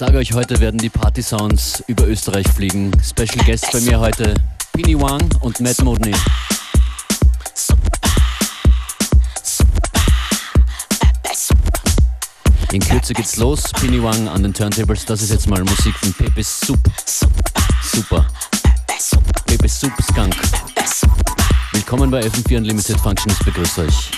Ich sage euch, heute werden die Party Sounds über Österreich fliegen. Special Guest bei mir heute Pini Wang und Matt Modney. In Kürze geht's los. Pini Wang an den Turntables. Das ist jetzt mal Musik von Pepe Soup. Super. Pepe Soup Skunk. Willkommen bei FM4 Unlimited Functions. Begrüße euch.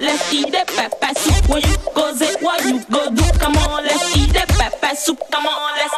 let's eat the pepper soup. What you go, say what you go do. Come on, let's eat the pepper soup. Come on, let's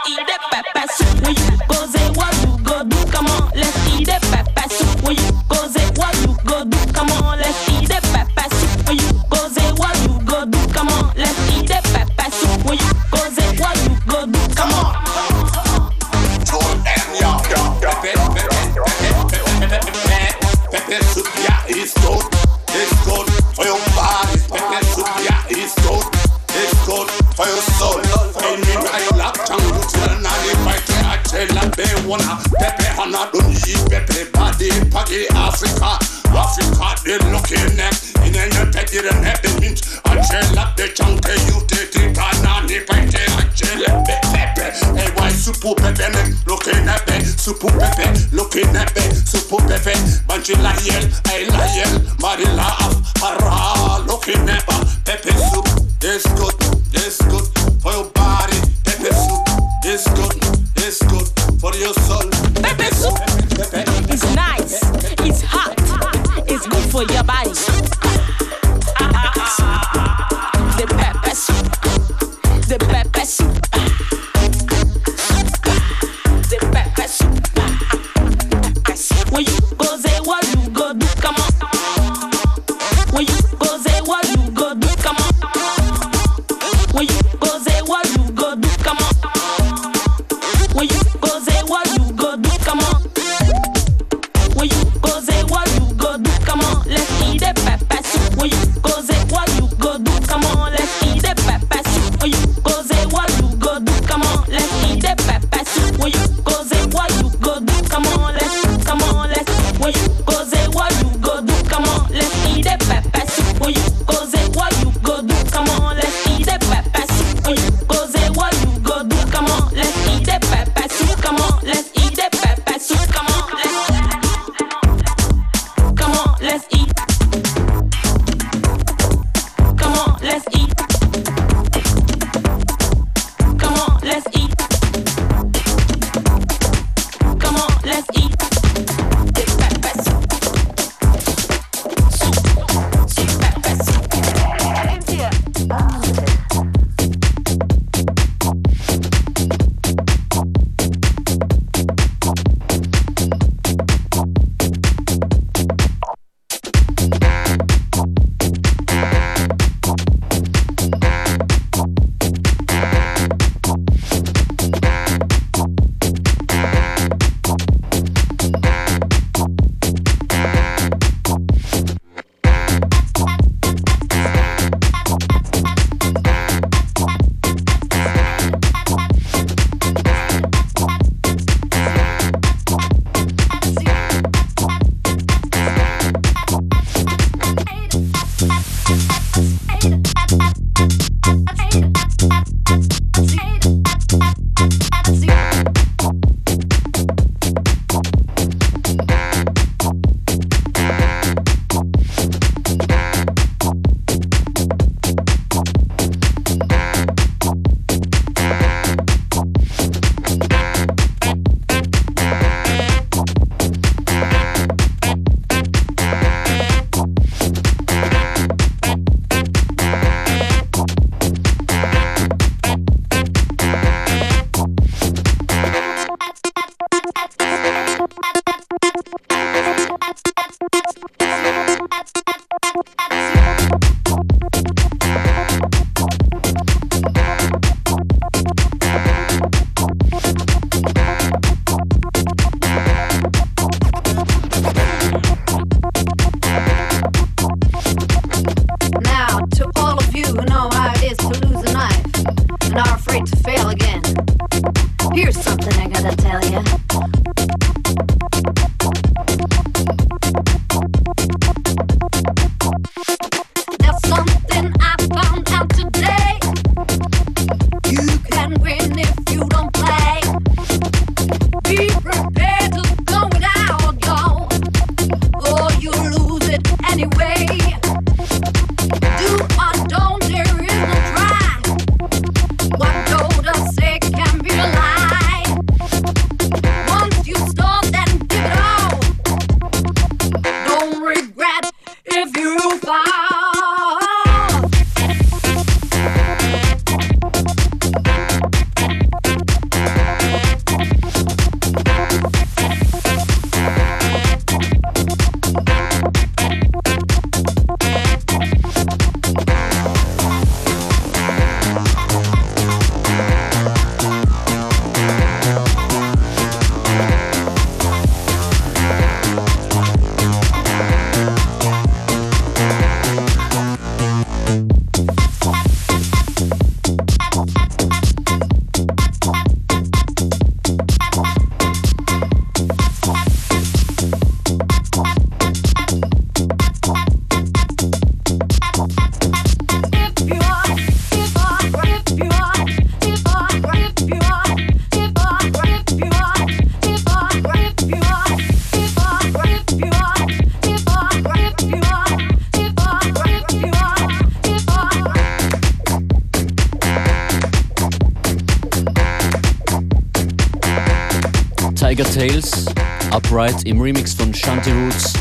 Upright im Remix von Shanty Roots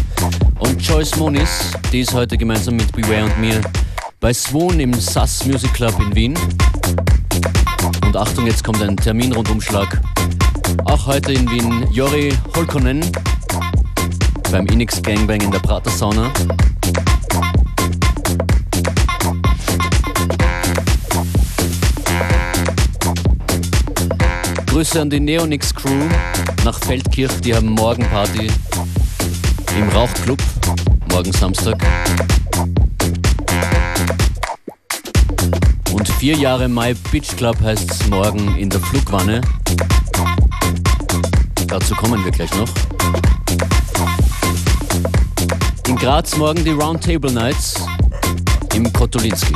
und Joyce Moniz, die ist heute gemeinsam mit Beware und mir bei Swoon im SAS Music Club in Wien. Und Achtung, jetzt kommt ein Terminrundumschlag. Auch heute in Wien Jori Holkonen beim Inix Gangbang in der Prater Sauna. Grüße an die Neonix Crew nach Feldkirch, die haben morgen Party im Rauchclub, morgen Samstag. Und vier Jahre My Beach Club heißt es morgen in der Flugwanne. Dazu kommen wir gleich noch. In Graz morgen die Roundtable Nights im Kotolinski.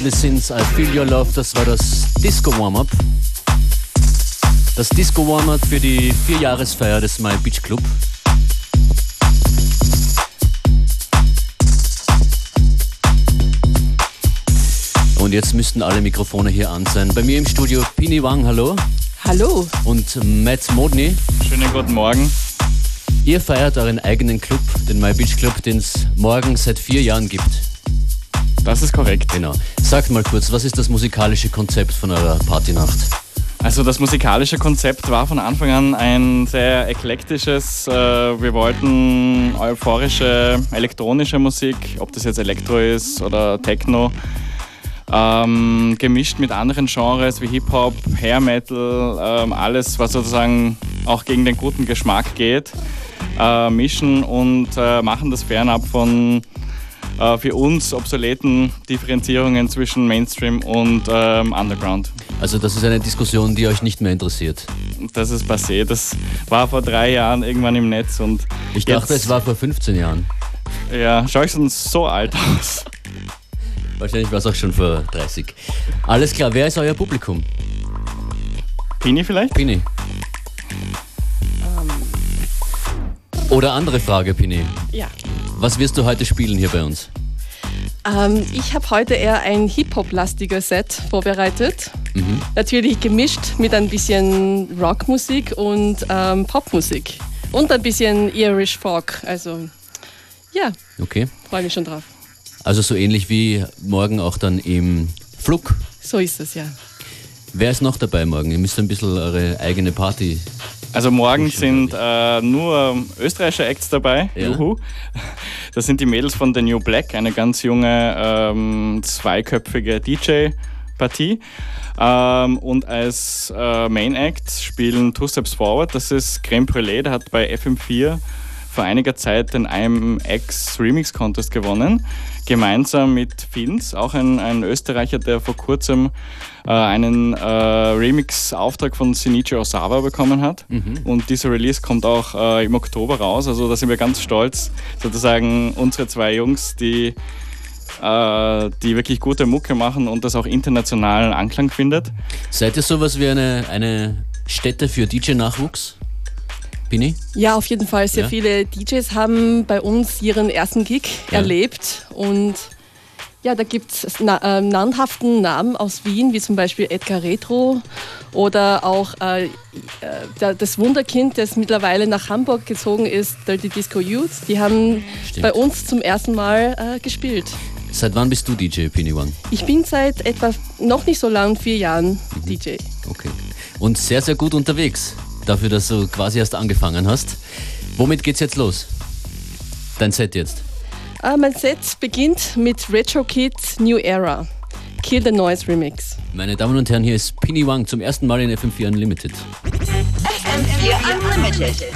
Deadly Sins, I Feel Your Love, das war das Disco Warm-Up. Das Disco Warm-Up für die Vierjahresfeier des My Beach Club. Und jetzt müssten alle Mikrofone hier an sein. Bei mir im Studio Pini Wang, hallo. Hallo. Und Matt Modney. Schönen guten Morgen. Ihr feiert euren eigenen Club, den My Beach Club, den es morgen seit vier Jahren gibt. Das ist korrekt. Genau. Sagt mal kurz, was ist das musikalische Konzept von eurer Partynacht? Also das musikalische Konzept war von Anfang an ein sehr eklektisches. Äh, wir wollten euphorische elektronische Musik, ob das jetzt Elektro ist oder Techno, ähm, gemischt mit anderen Genres wie Hip-Hop, Hair Metal, ähm, alles, was sozusagen auch gegen den guten Geschmack geht, äh, mischen und äh, machen das fernab von äh, für uns obsoleten Differenzierungen zwischen Mainstream und ähm, Underground. Also das ist eine Diskussion, die euch nicht mehr interessiert. Das ist passé. Das war vor drei Jahren irgendwann im Netz und ich dachte, es war vor 15 Jahren. Ja, schau ich sonst so alt aus. Wahrscheinlich war es auch schon vor 30. Alles klar, wer ist euer Publikum? Pini vielleicht? Pini. Oder andere Frage, Pini. Ja. Was wirst du heute spielen hier bei uns? Ähm, ich habe heute eher ein Hip-Hop-lastiger Set vorbereitet. Mhm. Natürlich gemischt mit ein bisschen Rockmusik und ähm, Popmusik. Und ein bisschen Irish Folk. Also, ja. Okay. Freue mich schon drauf. Also so ähnlich wie morgen auch dann im Flug. So ist es, ja. Wer ist noch dabei morgen? Ihr müsst ein bisschen eure eigene Party also morgen sind äh, nur österreichische Acts dabei. Ja. Juhu. Das sind die Mädels von The New Black, eine ganz junge ähm, zweiköpfige DJ-Partie. Ähm, und als äh, Main Act spielen Two Steps Forward. Das ist Creme Brûlée, der hat bei FM4 vor einiger Zeit den IMX Remix Contest gewonnen, gemeinsam mit Fins, auch ein, ein Österreicher, der vor kurzem äh, einen äh, Remix-Auftrag von Shinichi Osawa bekommen hat. Mhm. Und dieser Release kommt auch äh, im Oktober raus. Also da sind wir ganz stolz, sozusagen unsere zwei Jungs, die äh, die wirklich gute Mucke machen und das auch internationalen Anklang findet. Seid ihr sowas wie eine, eine Stätte für DJ-Nachwuchs? Bini? Ja, auf jeden Fall. Sehr ja. viele DJs haben bei uns ihren ersten Gig ja. erlebt und ja, da gibt es na, äh, namenhaften Namen aus Wien, wie zum Beispiel Edgar Retro oder auch äh, äh das Wunderkind, das mittlerweile nach Hamburg gezogen ist, Dirty Disco Youth. Die haben Stimmt. bei uns zum ersten Mal äh, gespielt. Seit wann bist du DJ, Pini One? Ich bin seit etwa noch nicht so lang, vier Jahren mhm. DJ. Okay. Und sehr, sehr gut unterwegs dafür, dass du quasi erst angefangen hast. Womit geht's jetzt los? Dein Set jetzt. Ah, mein Set beginnt mit Retro Kids New Era. Kill the Noise Remix. Meine Damen und Herren, hier ist Pini Wang zum ersten Mal in FM4 Unlimited. FM4 Unlimited.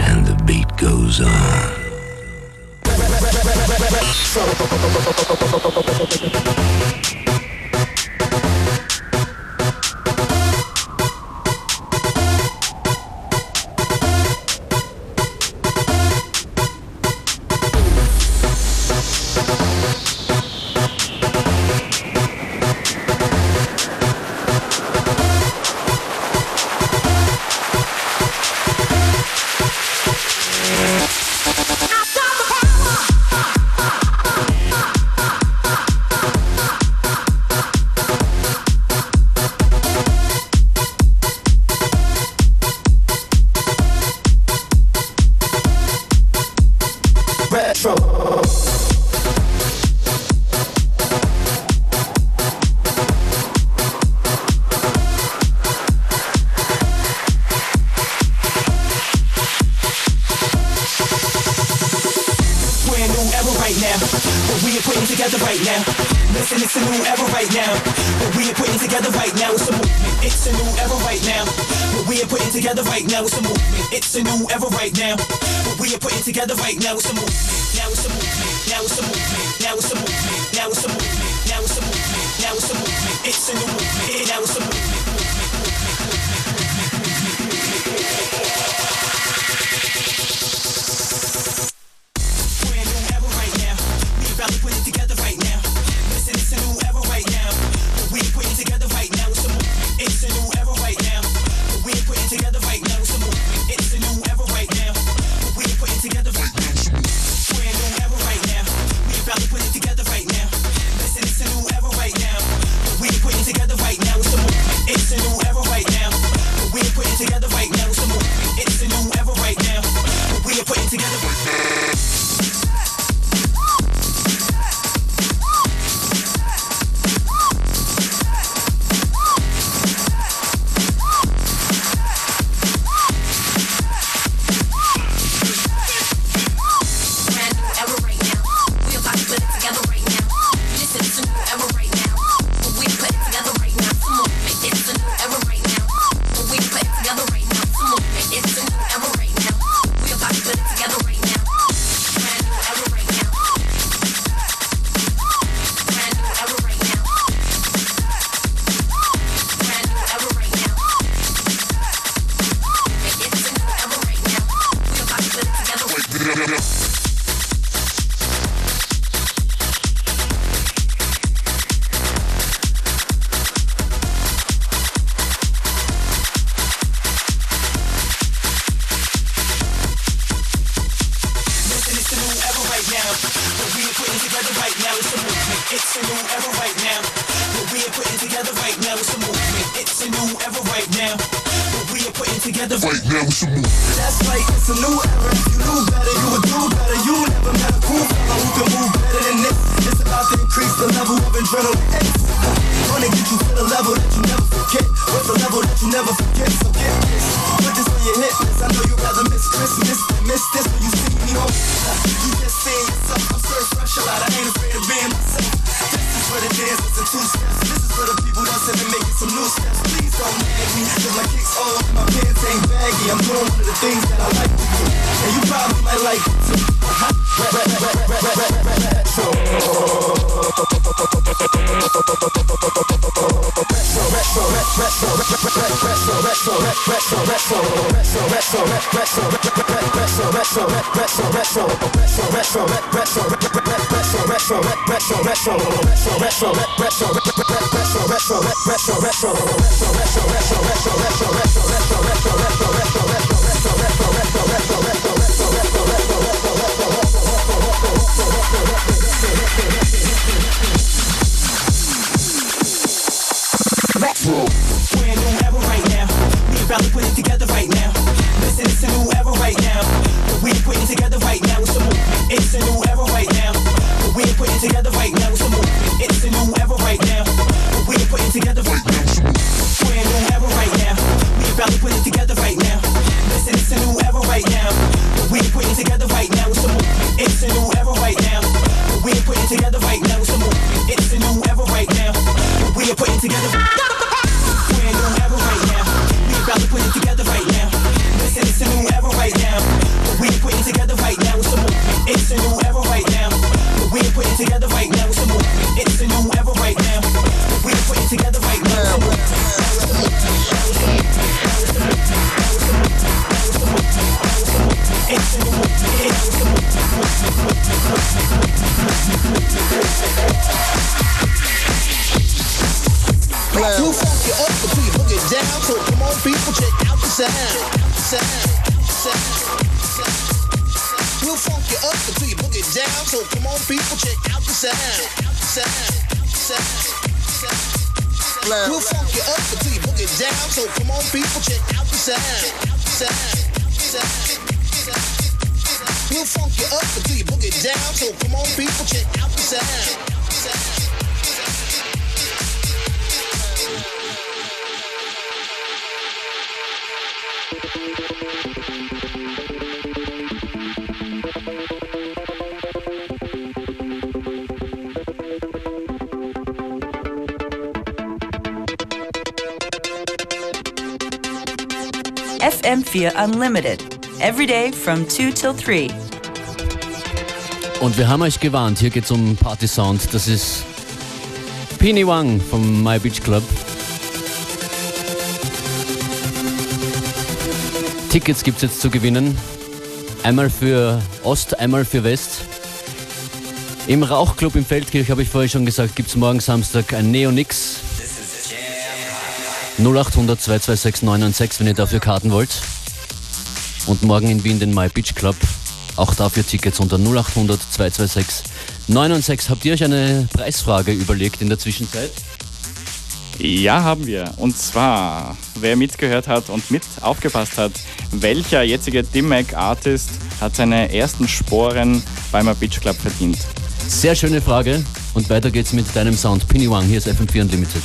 And the beat goes on. Thank you. Two steps. This is for the people that's in and making some new steps. Please don't nag me. Cause my kicks old, my pants ain't baggy. I'm doing one of the things that I like to do. And you probably might like it too. Resurrect We'll funk you up until you book it down. So come on, people, check out the sound. Sound. Sound. We'll funk you up until you book it down. So come on, people, check out the sound. Sound. Sound. We'll funk you up until you book it down. So come on, people, check out the. Sound. FM4 Unlimited. Every day from 2 till 3. Und wir haben euch gewarnt, hier geht's um Party Sound. Das ist Pini Wang vom My Beach Club. Tickets gibt's jetzt zu gewinnen. Einmal für Ost, einmal für West. Im Rauchclub im Feldkirch, habe ich vorher schon gesagt, gibt's morgen Samstag ein Neonix. 0800 226 996, wenn ihr dafür Karten wollt. Und morgen in Wien den My Beach Club. Auch dafür Tickets unter 0800 226 996. Habt ihr euch eine Preisfrage überlegt in der Zwischenzeit? Ja, haben wir. Und zwar, wer mitgehört hat und mit aufgepasst hat, welcher jetzige Dimac-Artist hat seine ersten Sporen beim Beach Club verdient? Sehr schöne Frage. Und weiter geht's mit deinem Sound. Pinny Wang, hier ist FM4 Unlimited.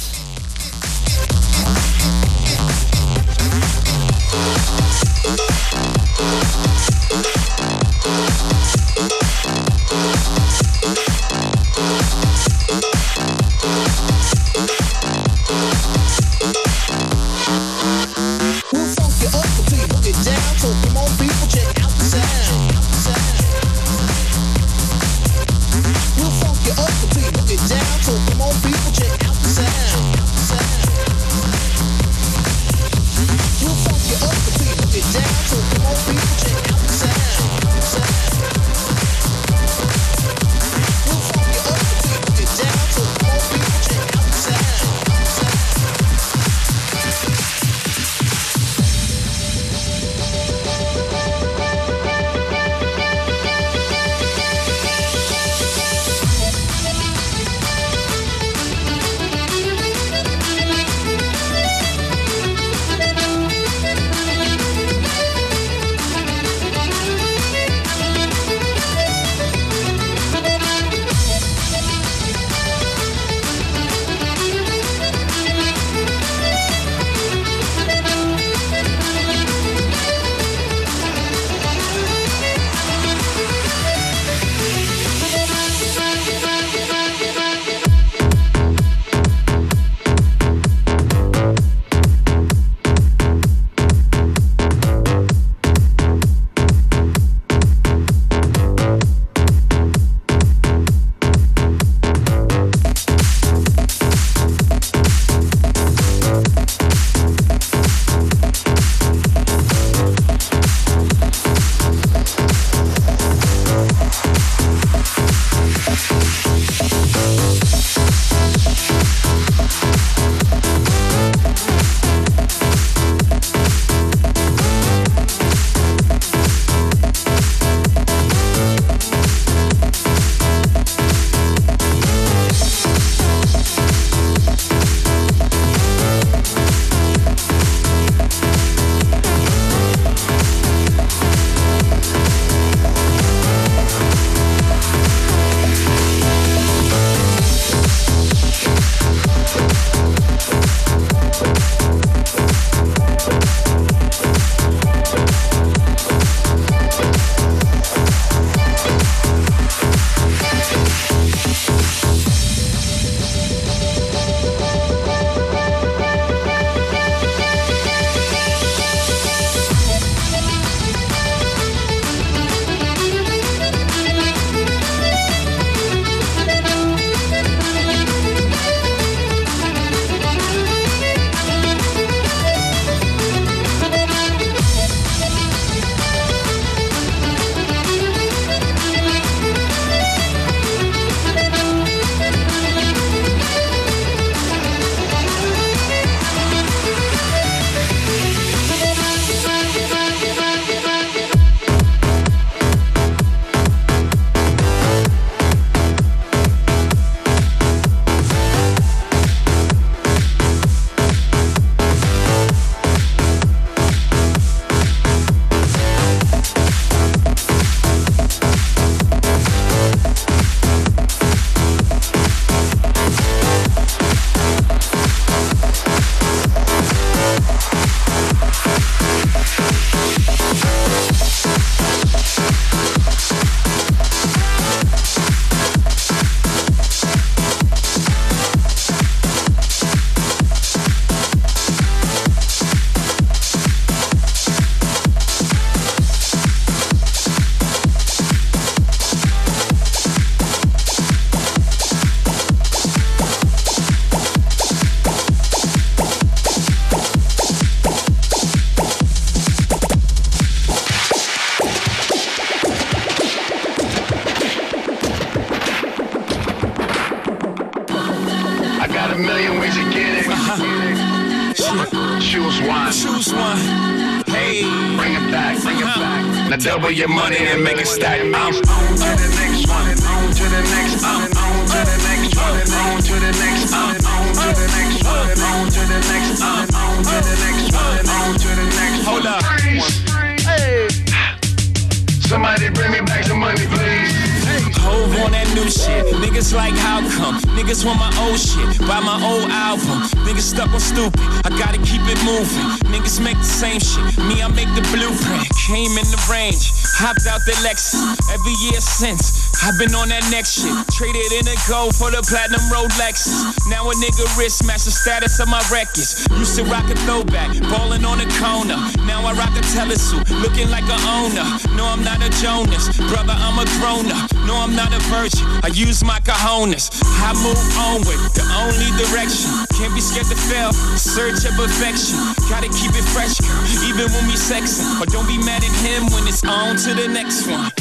Niggas want my old shit. Buy my old album. Niggas stuck on stupid. I gotta keep it moving. Niggas make the same shit. Me, I make the blueprint. Came in the range. Hopped out the Lexus. Every year since. I've been on that next shit. Traded in a gold for the platinum road Lexus. Now a nigga wrist match the status of my records. Used to rock a throwback. Ballin' on the corner. Now I rock a telesuit. Looking like a owner. No, I'm not a Jonas. Brother, I'm a grown up. No, I'm not a virgin. I use my cojones. I move onward, the only direction. Can't be scared to fail. Search of perfection. Gotta keep it fresh, girl, even when we sexing. Or don't be mad at him when it's on to the next one.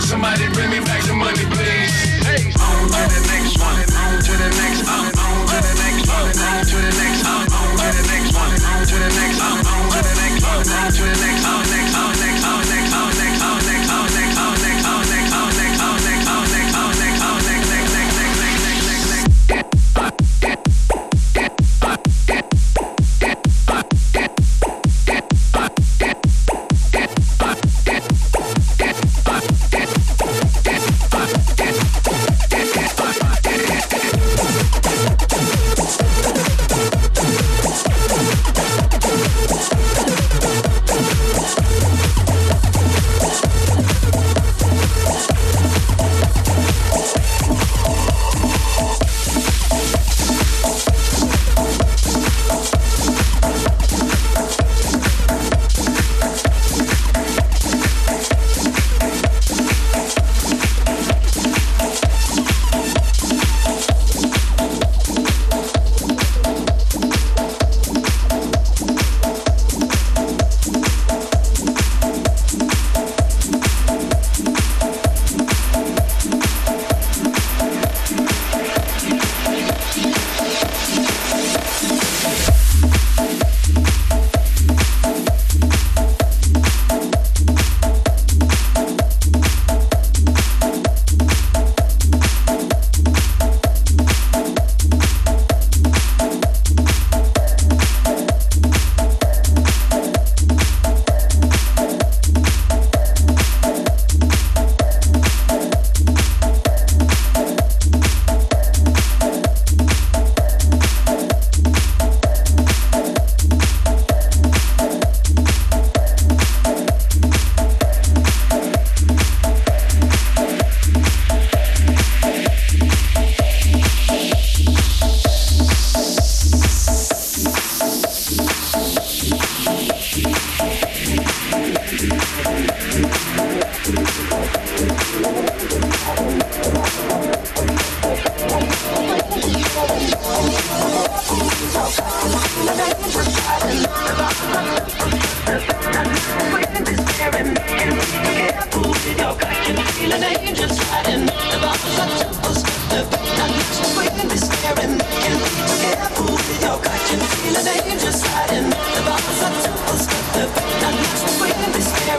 Somebody bring me back the money, please. On to the next one. On to the next. On, on to the next one. On to the next. On, on to the next one. On to the next. On, on to the next one. On to the next. On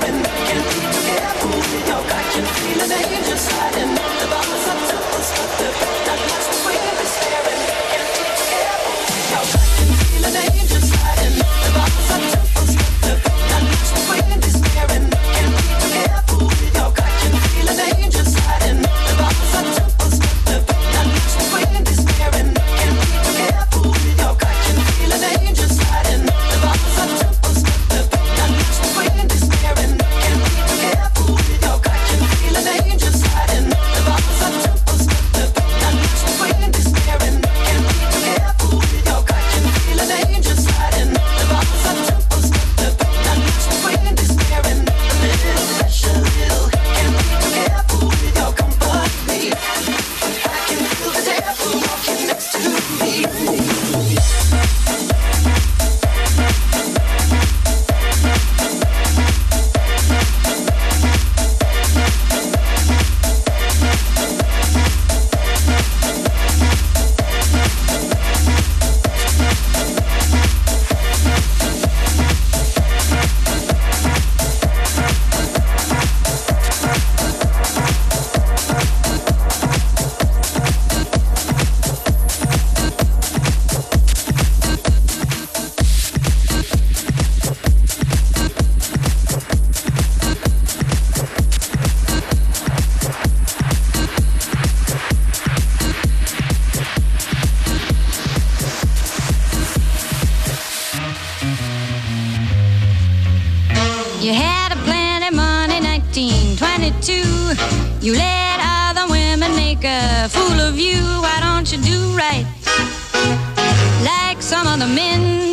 and making. careful. you got your feeling, and you just hiding. You had a plenty money, 1922. You let other women make a fool of you. Why don't you do right? Like some of the men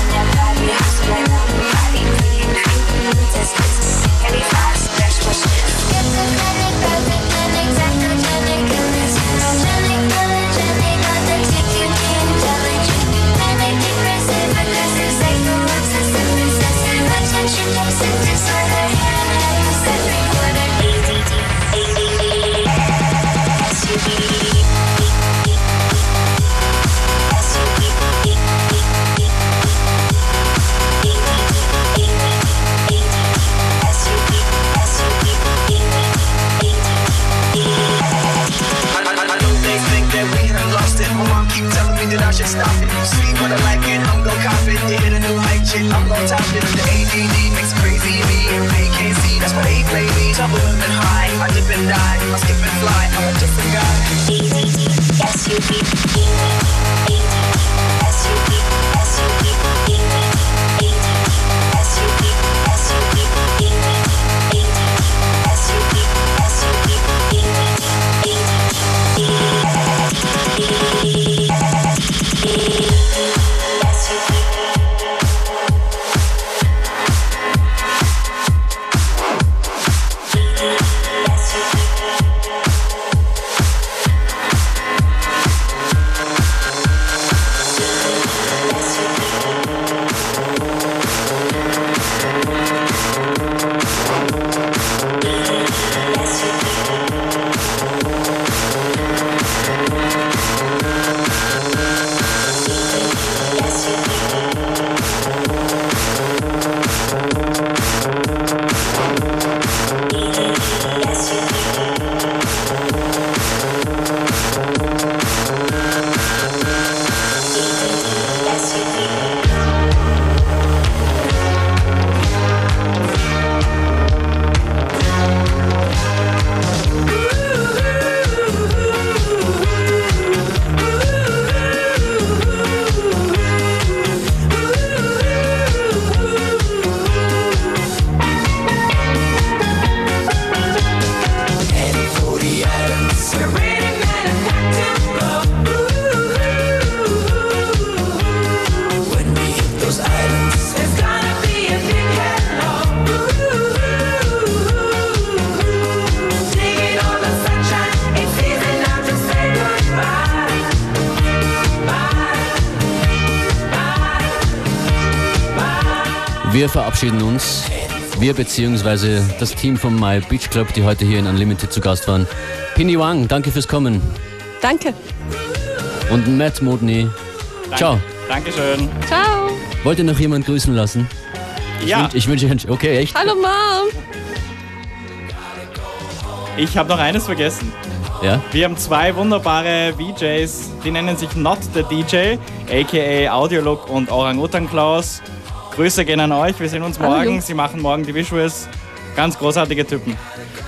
I like it, I'm gon' cop it. Hit a new height, shit, I'm gon' top it. The ADD makes crazy me and AKC, that's what they play me. Trouble and high, I dip and die, I skip and fly, I'm a different guy. Easy, yes you be. Easy, easy. Wir verabschieden uns. Wir beziehungsweise das Team vom My Beach Club, die heute hier in Unlimited zu Gast waren. Pini Wang, danke fürs Kommen. Danke. Und Matt Modney. Ciao. Dankeschön. Ciao. Wollt ihr noch jemand grüßen lassen? Ja. Ich wünsche euch ein... Okay, echt? Hallo Mom. Ich habe noch eines vergessen. Ja? Wir haben zwei wunderbare VJs, die nennen sich Not the DJ, aka Audiolog und Orang-Utan Klaus. Grüße gehen an euch, wir sehen uns morgen. Hallo. Sie machen morgen die Visuals. Ganz großartige Typen.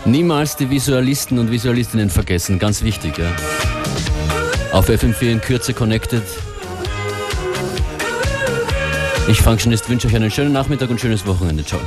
Niemals die Visualisten und Visualistinnen vergessen, ganz wichtig. Ja. Auf FM4 in Kürze connected. Ich Functionist wünsche euch einen schönen Nachmittag und schönes Wochenende. Ciao.